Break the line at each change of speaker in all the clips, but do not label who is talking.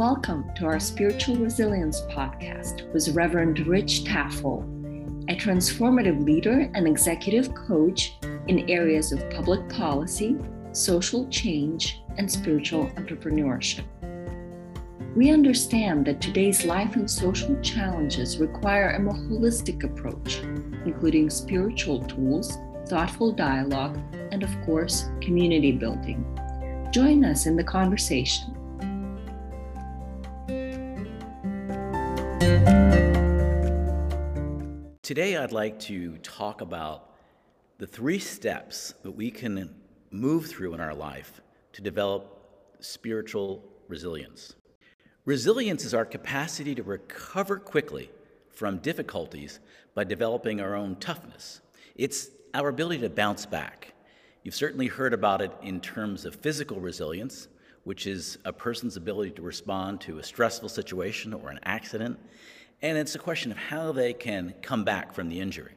Welcome to our Spiritual Resilience podcast with Reverend Rich Tafel, a transformative leader and executive coach in areas of public policy, social change, and spiritual entrepreneurship. We understand that today's life and social challenges require a more holistic approach, including spiritual tools, thoughtful dialogue, and of course, community building. Join us in the conversation.
Today, I'd like to talk about the three steps that we can move through in our life to develop spiritual resilience. Resilience is our capacity to recover quickly from difficulties by developing our own toughness. It's our ability to bounce back. You've certainly heard about it in terms of physical resilience, which is a person's ability to respond to a stressful situation or an accident. And it's a question of how they can come back from the injury.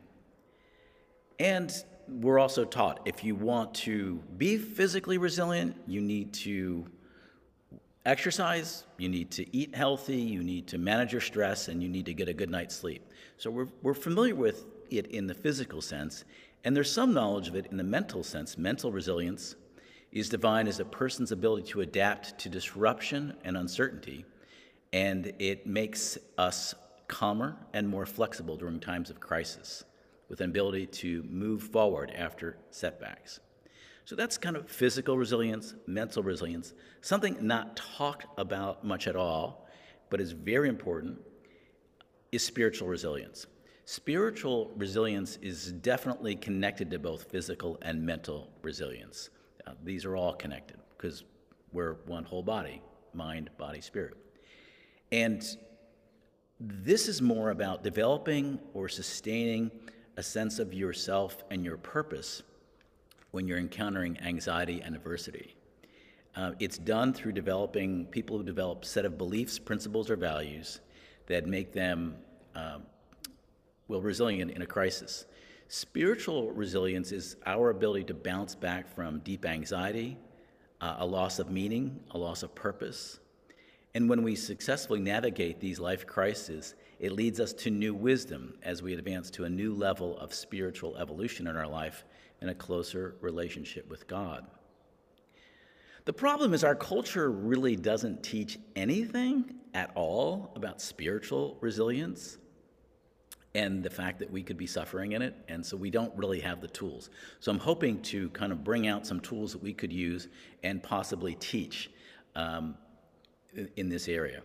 And we're also taught if you want to be physically resilient, you need to exercise, you need to eat healthy, you need to manage your stress, and you need to get a good night's sleep. So we're, we're familiar with it in the physical sense, and there's some knowledge of it in the mental sense. Mental resilience is defined as a person's ability to adapt to disruption and uncertainty, and it makes us calmer and more flexible during times of crisis, with an ability to move forward after setbacks. So that's kind of physical resilience, mental resilience, something not talked about much at all, but is very important, is spiritual resilience. Spiritual resilience is definitely connected to both physical and mental resilience. These are all connected because we're one whole body mind, body, spirit. And this is more about developing or sustaining a sense of yourself and your purpose when you're encountering anxiety and adversity. Uh, it's done through developing people who develop set of beliefs, principles, or values that make them um, well resilient in a crisis. Spiritual resilience is our ability to bounce back from deep anxiety, uh, a loss of meaning, a loss of purpose. And when we successfully navigate these life crises, it leads us to new wisdom as we advance to a new level of spiritual evolution in our life and a closer relationship with God. The problem is, our culture really doesn't teach anything at all about spiritual resilience and the fact that we could be suffering in it. And so we don't really have the tools. So I'm hoping to kind of bring out some tools that we could use and possibly teach um, in this area.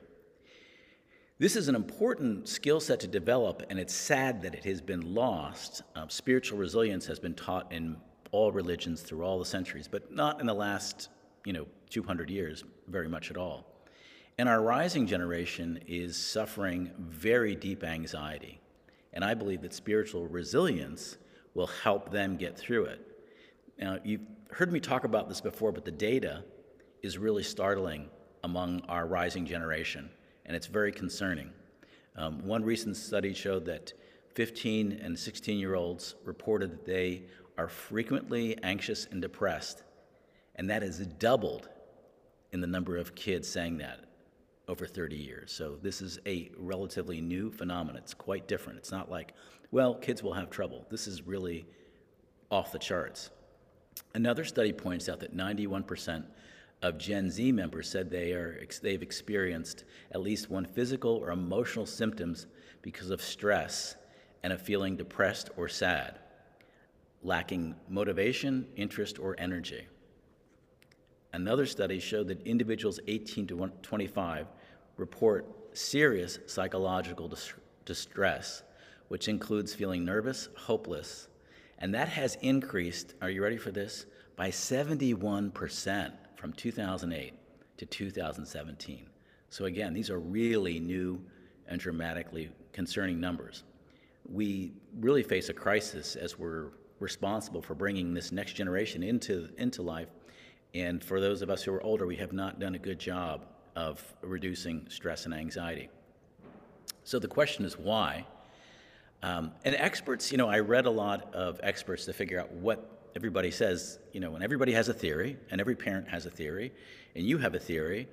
This is an important skill set to develop, and it's sad that it has been lost. Uh, spiritual resilience has been taught in all religions through all the centuries, but not in the last, you know, 200 years very much at all. And our rising generation is suffering very deep anxiety. And I believe that spiritual resilience will help them get through it. Now, you've heard me talk about this before, but the data is really startling among our rising generation, and it's very concerning. Um, one recent study showed that 15 and 16 year olds reported that they are frequently anxious and depressed, and that has doubled in the number of kids saying that over 30 years. So this is a relatively new phenomenon. It's quite different. It's not like, well, kids will have trouble. This is really off the charts. Another study points out that 91% of Gen Z members said they are, they've experienced at least one physical or emotional symptoms because of stress and of feeling depressed or sad, lacking motivation, interest, or energy. Another study showed that individuals 18 to 25 report serious psychological dis- distress, which includes feeling nervous, hopeless, and that has increased, are you ready for this? By 71% from 2008 to 2017. So, again, these are really new and dramatically concerning numbers. We really face a crisis as we're responsible for bringing this next generation into, into life. And for those of us who are older, we have not done a good job of reducing stress and anxiety. So the question is why? Um, and experts, you know, I read a lot of experts to figure out what everybody says, you know, and everybody has a theory, and every parent has a theory, and you have a theory.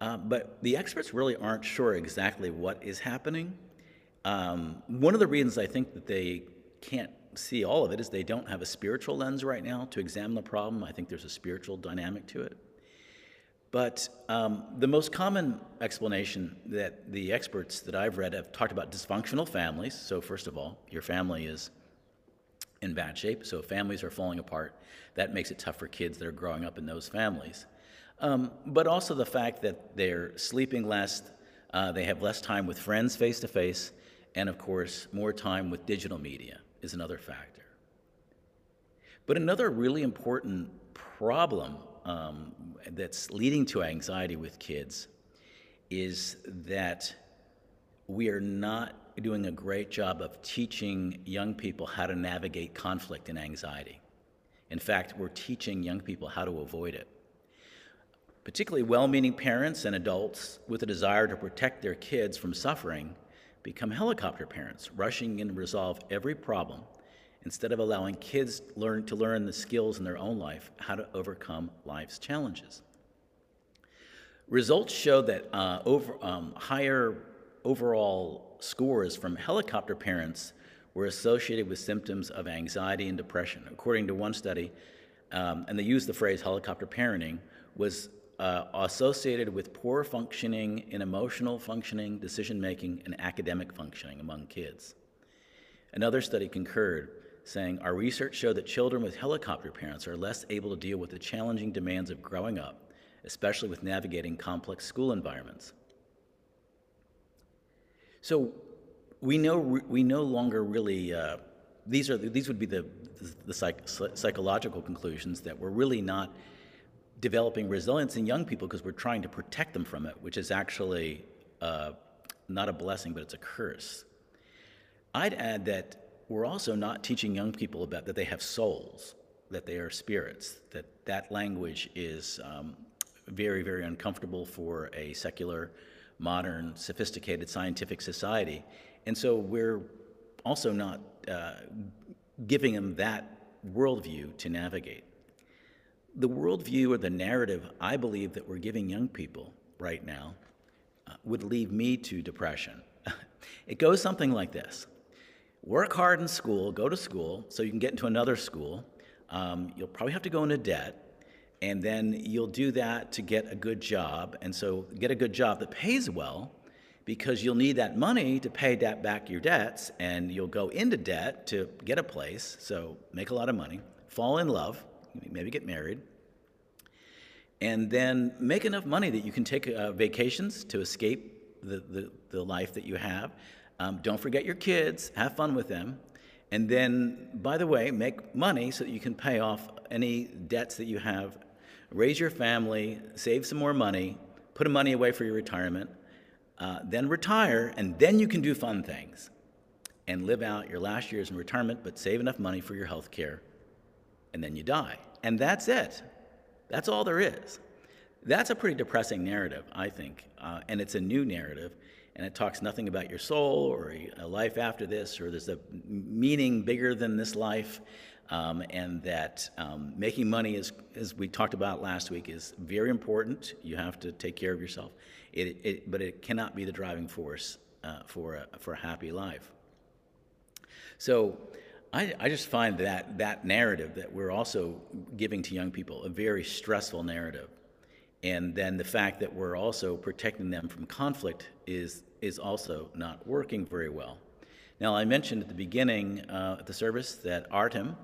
Uh, but the experts really aren't sure exactly what is happening. Um, one of the reasons I think that they can't see all of it is they don't have a spiritual lens right now to examine the problem. I think there's a spiritual dynamic to it. But um, the most common explanation that the experts that I've read have talked about dysfunctional families. So, first of all, your family is in bad shape, so families are falling apart. That makes it tough for kids that are growing up in those families. Um, but also the fact that they're sleeping less, uh, they have less time with friends face to face, and of course, more time with digital media is another factor. But another really important problem um, that's leading to anxiety with kids is that we are not doing a great job of teaching young people how to navigate conflict and anxiety. In fact, we're teaching young people how to avoid it. Particularly well meaning parents and adults with a desire to protect their kids from suffering become helicopter parents, rushing in to resolve every problem instead of allowing kids learn to learn the skills in their own life how to overcome life's challenges. Results show that uh, over, um, higher overall scores from helicopter parents were associated with symptoms of anxiety and depression. According to one study, um, and they used the phrase helicopter parenting, was uh, associated with poor functioning in emotional functioning, decision making, and academic functioning among kids. Another study concurred saying, Our research showed that children with helicopter parents are less able to deal with the challenging demands of growing up, especially with navigating complex school environments. So we know we no longer really, uh, these, are, these would be the, the, psych, psychological conclusions that we're really not developing resilience in young people because we're trying to protect them from it, which is actually uh, not a blessing, but it's a curse. I'd add that we're also not teaching young people about that they have souls, that they are spirits, that that language is um, very, very uncomfortable for a secular, modern, sophisticated scientific society. And so we're also not uh, giving them that worldview to navigate. The worldview or the narrative I believe that we're giving young people right now uh, would lead me to depression. it goes something like this work hard in school, go to school so you can get into another school. Um, you'll probably have to go into debt, and then you'll do that to get a good job. And so, get a good job that pays well because you'll need that money to pay that back your debts, and you'll go into debt to get a place. So, make a lot of money, fall in love, maybe get married, and then make enough money that you can take uh, vacations to escape the, the, the life that you have. Um, don't forget your kids, have fun with them. And then, by the way, make money so that you can pay off any debts that you have, raise your family, save some more money, put money away for your retirement, uh, then retire, and then you can do fun things and live out your last years in retirement, but save enough money for your health care, and then you die. And that's it. That's all there is. That's a pretty depressing narrative, I think, uh, and it's a new narrative and it talks nothing about your soul or a life after this, or there's a meaning bigger than this life, um, and that um, making money, is, as we talked about last week, is very important. You have to take care of yourself, it, it, but it cannot be the driving force uh, for, a, for a happy life. So I, I just find that that narrative that we're also giving to young people a very stressful narrative and then the fact that we're also protecting them from conflict is, is also not working very well. Now, I mentioned at the beginning uh, at the service that Artem,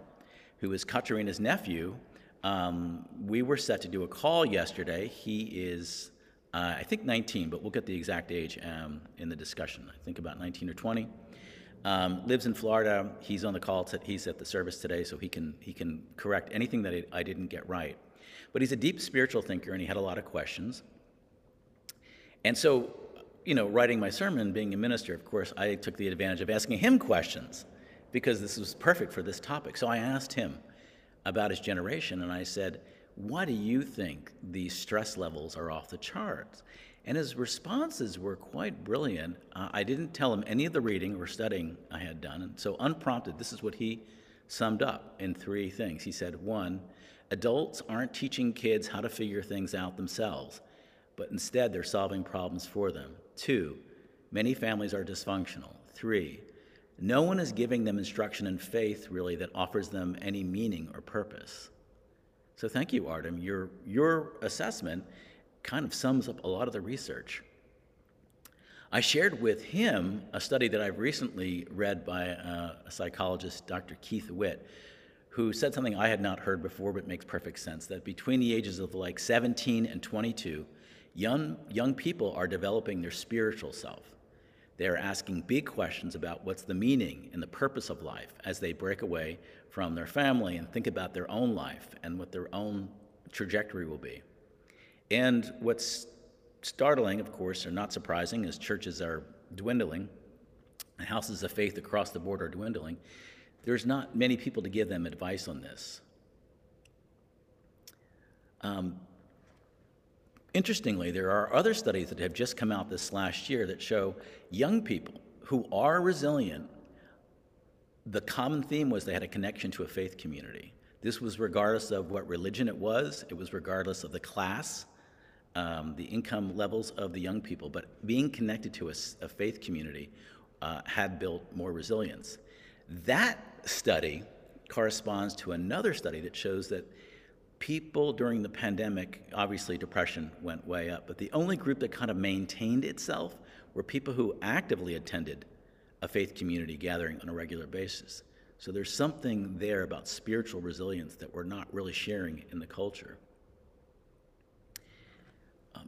who is Katerina's nephew, um, we were set to do a call yesterday. He is, uh, I think, 19, but we'll get the exact age um, in the discussion. I think about 19 or 20. Um, lives in Florida. He's on the call. he's at the service today, so he can he can correct anything that I didn't get right. But he's a deep spiritual thinker and he had a lot of questions. And so, you know, writing my sermon, being a minister, of course, I took the advantage of asking him questions because this was perfect for this topic. So I asked him about his generation and I said, Why do you think these stress levels are off the charts? And his responses were quite brilliant. Uh, I didn't tell him any of the reading or studying I had done. And so, unprompted, this is what he summed up in three things. He said, One, adults aren't teaching kids how to figure things out themselves, but instead they're solving problems for them. Two, many families are dysfunctional. Three, no one is giving them instruction in faith really that offers them any meaning or purpose. So thank you, Artem. Your, your assessment kind of sums up a lot of the research. I shared with him a study that I've recently read by uh, a psychologist, Dr. Keith Witt, who said something I had not heard before but makes perfect sense that between the ages of like 17 and 22, young, young people are developing their spiritual self. They are asking big questions about what's the meaning and the purpose of life as they break away from their family and think about their own life and what their own trajectory will be. And what's startling, of course, or not surprising, as churches are dwindling, houses of faith across the board are dwindling, there's not many people to give them advice on this. Um, interestingly, there are other studies that have just come out this last year that show young people who are resilient, the common theme was they had a connection to a faith community. This was regardless of what religion it was, it was regardless of the class, um, the income levels of the young people, but being connected to a, a faith community uh, had built more resilience. That study corresponds to another study that shows that people during the pandemic, obviously depression went way up, but the only group that kind of maintained itself were people who actively attended a faith community gathering on a regular basis. So there's something there about spiritual resilience that we're not really sharing in the culture.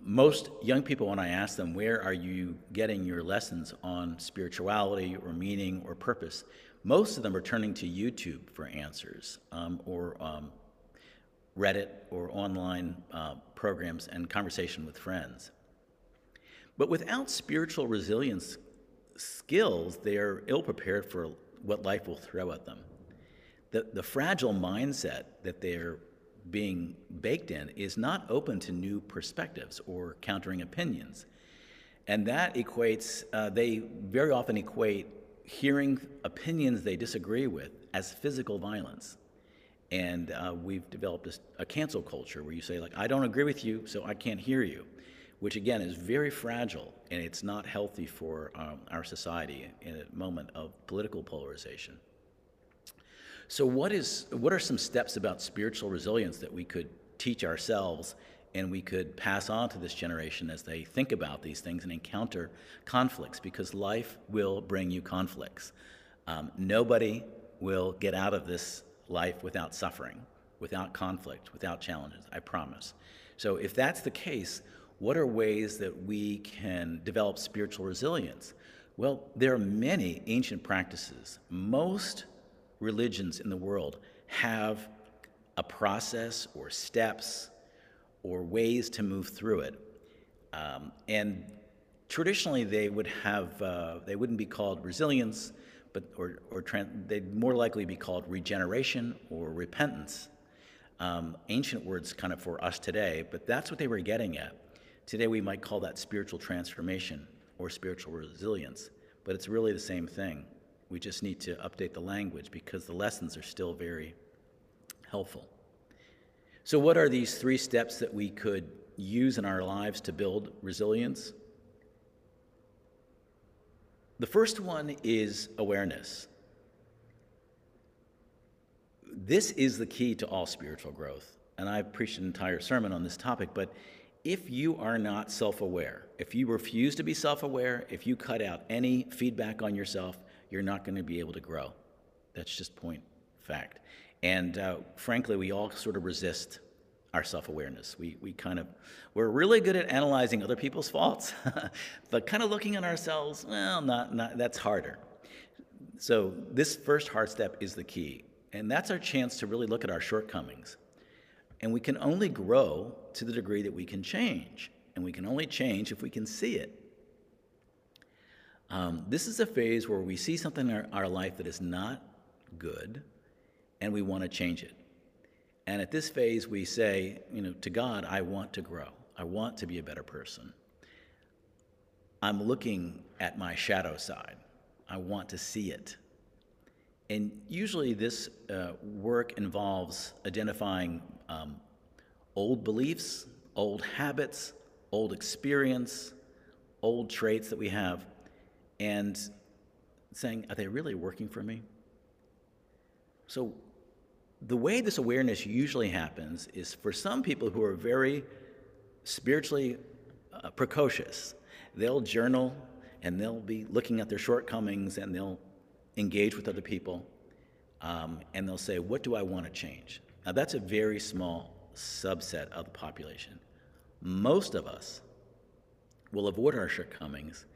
Most young people, when I ask them, where are you getting your lessons on spirituality or meaning or purpose, most of them are turning to YouTube for answers um, or um, Reddit or online uh, programs and conversation with friends. But without spiritual resilience skills, they are ill prepared for what life will throw at them. The, the fragile mindset that they're being baked in is not open to new perspectives or countering opinions. And that equates, uh, they very often equate hearing opinions they disagree with as physical violence. And uh, we've developed a, a cancel culture where you say, like, I don't agree with you, so I can't hear you, which again is very fragile and it's not healthy for um, our society in a moment of political polarization. So, what, is, what are some steps about spiritual resilience that we could teach ourselves and we could pass on to this generation as they think about these things and encounter conflicts? Because life will bring you conflicts. Um, nobody will get out of this life without suffering, without conflict, without challenges, I promise. So, if that's the case, what are ways that we can develop spiritual resilience? Well, there are many ancient practices. Most religions in the world have a process or steps or ways to move through it. Um, and traditionally, they would have, uh, they wouldn't be called resilience, but, or, or they'd more likely be called regeneration or repentance. Um, ancient words kind of for us today, but that's what they were getting at. Today, we might call that spiritual transformation or spiritual resilience, but it's really the same thing. We just need to update the language because the lessons are still very helpful. So, what are these three steps that we could use in our lives to build resilience? The first one is awareness. This is the key to all spiritual growth. And I've preached an entire sermon on this topic, but if you are not self aware, if you refuse to be self aware, if you cut out any feedback on yourself, you're not going to be able to grow. That's just point fact. And uh, frankly, we all sort of resist our self-awareness. We, we kind of, we're really good at analyzing other people's faults, but kind of looking at ourselves, well, not, not, that's harder. So this first hard step is the key. And that's our chance to really look at our shortcomings. And we can only grow to the degree that we can change. And we can only change if we can see it. Um, this is a phase where we see something in our, our life that is not good and we want to change it. And at this phase, we say, you know, to God, I want to grow. I want to be a better person. I'm looking at my shadow side. I want to see it. And usually, this uh, work involves identifying um, old beliefs, old habits, old experience, old traits that we have, and saying, Are they really working for me? So, the way this awareness usually happens is for some people who are very spiritually uh, precocious, they'll journal and they'll be looking at their shortcomings and they'll engage with other people um, and they'll say, What do I want to change? Now, that's a very small subset of the population. Most of us will avoid our shortcomings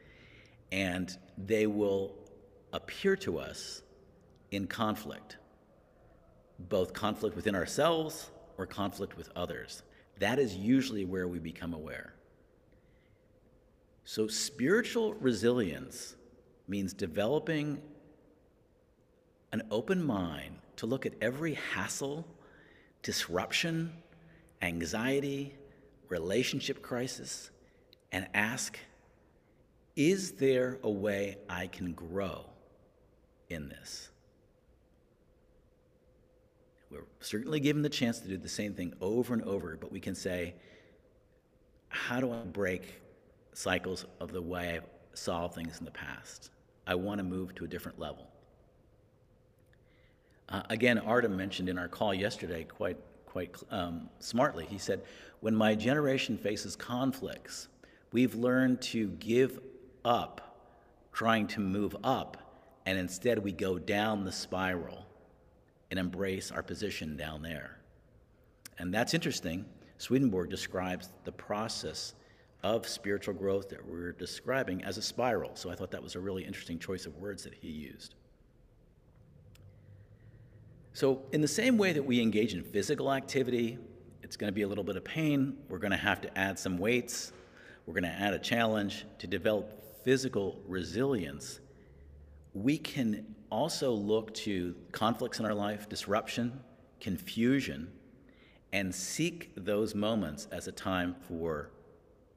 and they will appear to us in conflict, both conflict within ourselves or conflict with others. That is usually where we become aware. So, spiritual resilience means developing an open mind to look at every hassle, disruption, anxiety, relationship crisis, and ask Is there a way I can grow in this? We're certainly given the chance to do the same thing over and over, but we can say, How do I break cycles of the way I've solved things in the past? I want to move to a different level. Uh, again, Artem mentioned in our call yesterday quite, quite um, smartly. He said, When my generation faces conflicts, we've learned to give up trying to move up, and instead we go down the spiral and embrace our position down there. And that's interesting. Swedenborg describes the process of spiritual growth that we're describing as a spiral. So I thought that was a really interesting choice of words that he used. So, in the same way that we engage in physical activity, it's going to be a little bit of pain. We're going to have to add some weights. We're going to add a challenge to develop physical resilience. We can also look to conflicts in our life, disruption, confusion, and seek those moments as a time for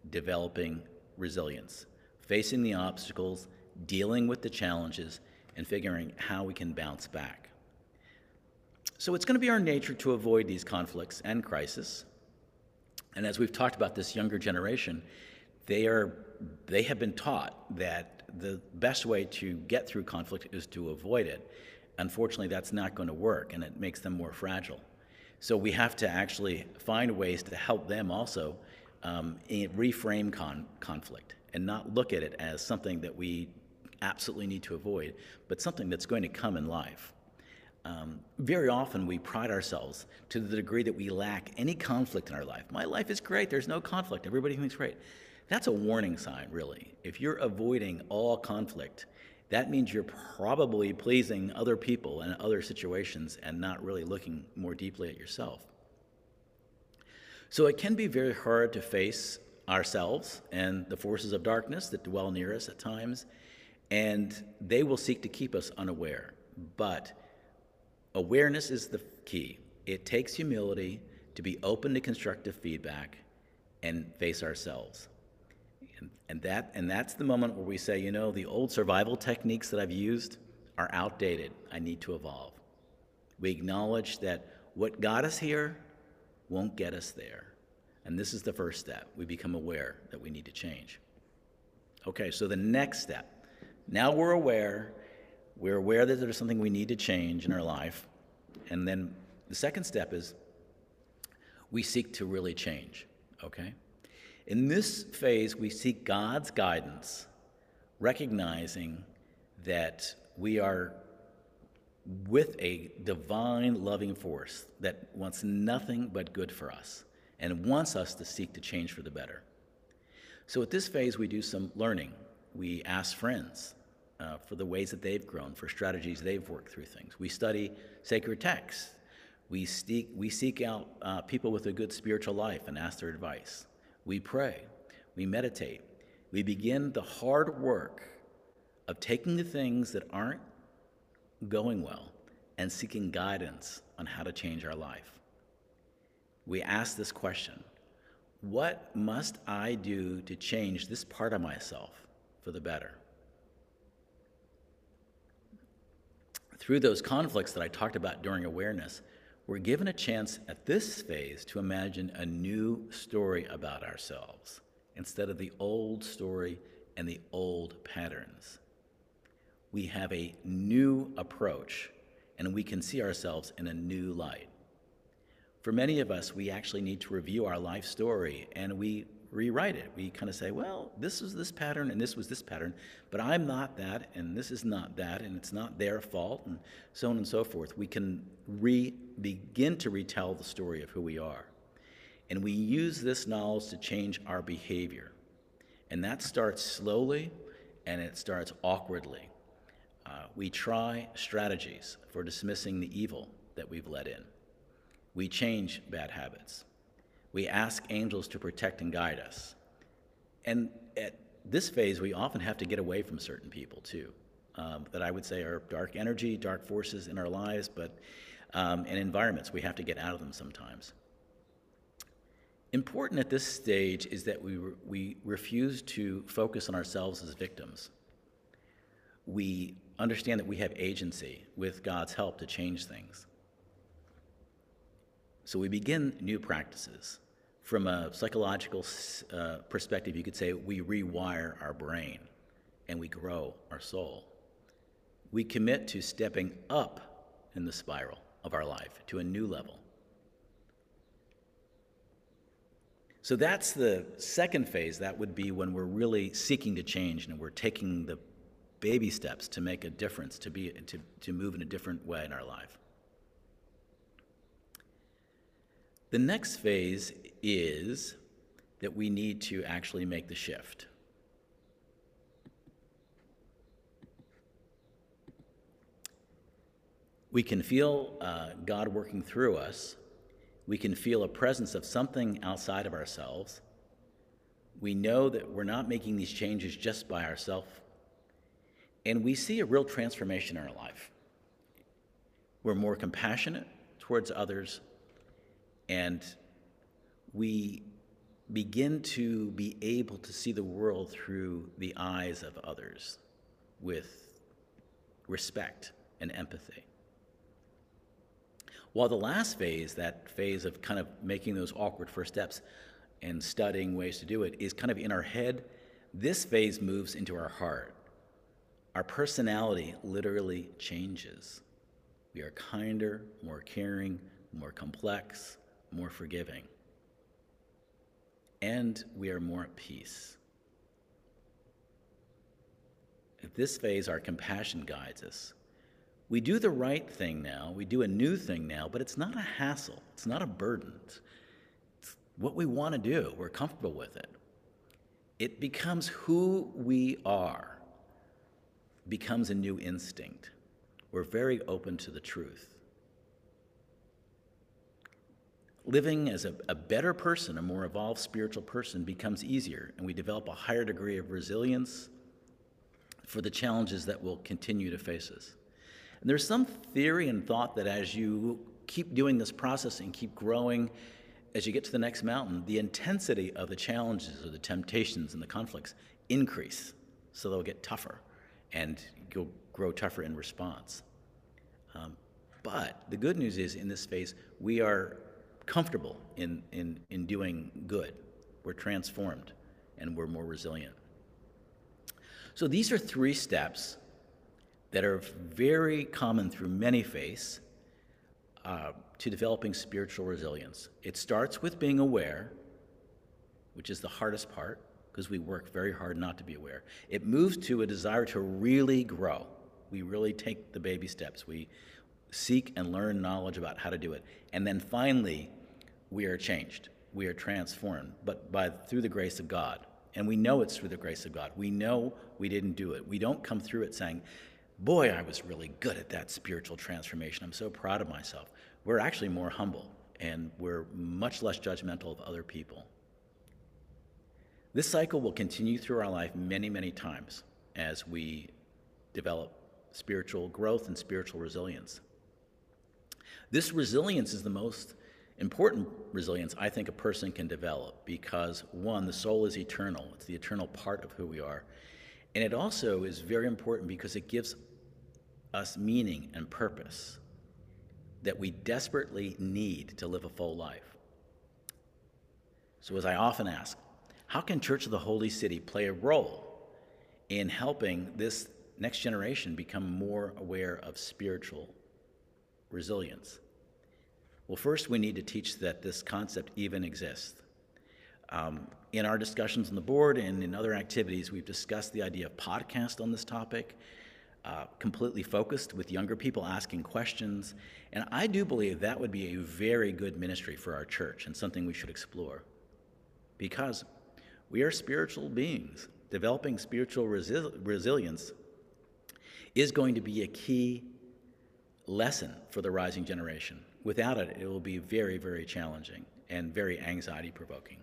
developing resilience, facing the obstacles, dealing with the challenges, and figuring how we can bounce back. So it's going to be our nature to avoid these conflicts and crisis. And as we've talked about this younger generation, they are they have been taught that the best way to get through conflict is to avoid it. Unfortunately, that's not going to work, and it makes them more fragile. So we have to actually find ways to help them also um, reframe con- conflict and not look at it as something that we absolutely need to avoid, but something that's going to come in life. Um, very often we pride ourselves to the degree that we lack any conflict in our life. My life is great, there's no conflict, everybody thinks great. That's a warning sign, really. If you're avoiding all conflict, that means you're probably pleasing other people and other situations and not really looking more deeply at yourself. So it can be very hard to face ourselves and the forces of darkness that dwell near us at times, and they will seek to keep us unaware. But Awareness is the key. It takes humility to be open to constructive feedback and face ourselves. And, and, that, and that's the moment where we say, you know, the old survival techniques that I've used are outdated. I need to evolve. We acknowledge that what got us here won't get us there. And this is the first step. We become aware that we need to change. Okay, so the next step. Now we're aware. We're aware that there's something we need to change in our life. And then the second step is we seek to really change, okay? In this phase, we seek God's guidance, recognizing that we are with a divine loving force that wants nothing but good for us and wants us to seek to change for the better. So at this phase, we do some learning. We ask friends uh, for the ways that they've grown, for strategies they've worked through things. We study sacred texts. We seek, we seek out uh, people with a good spiritual life and ask their advice. We pray. We meditate. We begin the hard work of taking the things that aren't going well and seeking guidance on how to change our life. We ask this question What must I do to change this part of myself for the better? through those conflicts that I talked about during awareness, we're given a chance at this phase to imagine a new story about ourselves instead of the old story and the old patterns. We have a new approach and we can see ourselves in a new light. For many of us, we actually need to review our life story and we rewrite it. We kind of say, well, this was this pattern and this was this pattern, but I'm not that and this is not that and it's not their fault and so on and so forth. We can re- begin to retell the story of who we are. And we use this knowledge to change our behavior. And that starts slowly and it starts awkwardly. Uh, we try strategies for dismissing the evil that we've let in. We change bad habits. We ask angels to protect and guide us. And at this phase, we often have to get away from certain people too, um, that I would say are dark energy, dark forces in our lives, but um, and environments. We have to get out of them sometimes. Important at this stage is that we, re- we refuse to focus on ourselves as victims. We understand that we have agency with God's help to change things. So we begin new practices. From a psychological uh, perspective, you could say we rewire our brain and we grow our soul. We commit to stepping up in the spiral of our life to a new level. So that's the second phase. That would be when we're really seeking to change and we're taking the baby steps to make a difference, to, be, to, to move in a different way in our life. The next phase is that we need to actually make the shift. We can feel uh, God working through us we can feel a presence of something outside of ourselves. We know that we're not making these changes just by ourselves. And we see a real transformation in our life. We're more compassionate towards others, and we begin to be able to see the world through the eyes of others with respect and empathy. While the last phase, that phase of kind of making those awkward first steps and studying ways to do it, is kind of in our head, this phase moves into our heart. Our personality literally changes. We are kinder, more caring, more complex, more forgiving. And we are more at peace. At this phase, our compassion guides us. We do the right thing now, we do a new thing now, but it's not a hassle, it's not a burden. It's, what we want to do, we're comfortable with it. It becomes who we are, becomes a new instinct. We're very open to the truth. Living as a, a better person, a more evolved spiritual person, becomes easier, and we develop a higher degree of resilience for the challenges that will continue to face us. And there's some theory and thought that as you keep doing this process and keep growing, as you get to the next mountain, the intensity of the challenges or the temptations and the conflicts increase. So they'll get tougher and you'll grow tougher in response. Um, but the good news is in this phase, we are comfortable in, in, in doing good. We're transformed and we're more resilient. So these are three steps that are very common through many faiths uh, to developing spiritual resilience. It starts with being aware, which is the hardest part because we work very hard not to be aware. It moves to a desire to really grow. We really take the baby steps. We seek and learn knowledge about how to do it. And then finally, we are changed. We are transformed, but by through the grace of God. And we know it's through the grace of God. We know we didn't do it. We don't come through it saying, boy, I was really good at that spiritual transformation. I'm so proud of myself. We're actually more humble and we're much less judgmental of other people. This cycle will continue through our life many, many times as we develop spiritual growth and spiritual resilience. This resilience is the most important resilience I think a person can develop because, one, the soul is eternal, it's the eternal part of who we are. And it also is very important because it gives us meaning and purpose that we desperately need to live a full life. So, as I often ask, How can Church of the Holy City play a role in helping this next generation become more aware of spiritual resilience? Well, first, we need to teach that this concept even exists. Um, in our discussions on the board and in other activities, we've discussed the idea of podcast on this topic, uh, completely focused with younger people asking questions. And I do believe that would be a very good ministry for our church and something we should explore. Because we are spiritual beings. Developing spiritual resi- resilience is going to be a key lesson for the rising generation. Without it, it will be very, very challenging and very anxiety provoking.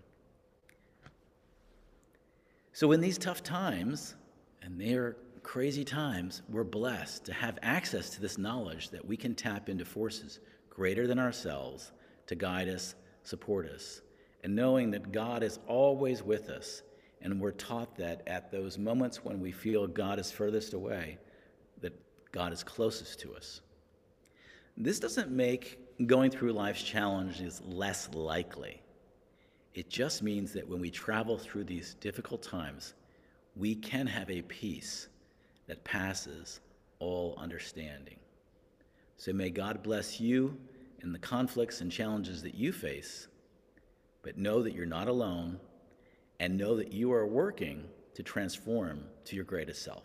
So, in these tough times, and they are crazy times, we're blessed to have access to this knowledge that we can tap into forces greater than ourselves to guide us, support us, and knowing that God is always with us. And we're taught that at those moments when we feel God is furthest away, that God is closest to us. This doesn't make going through life's challenges less likely. It just means that when we travel through these difficult times, we can have a peace that passes all understanding. So may God bless you in the conflicts and challenges that you face, but know that you're not alone and know that you are working to transform to your greatest self.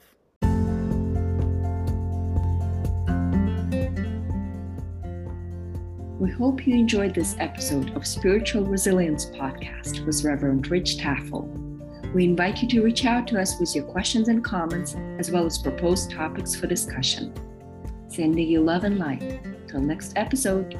We hope you enjoyed this episode of Spiritual Resilience Podcast with Reverend Rich Tafel. We invite you to reach out to us with your questions and comments, as well as proposed topics for discussion. Sending you love and light. Till next episode.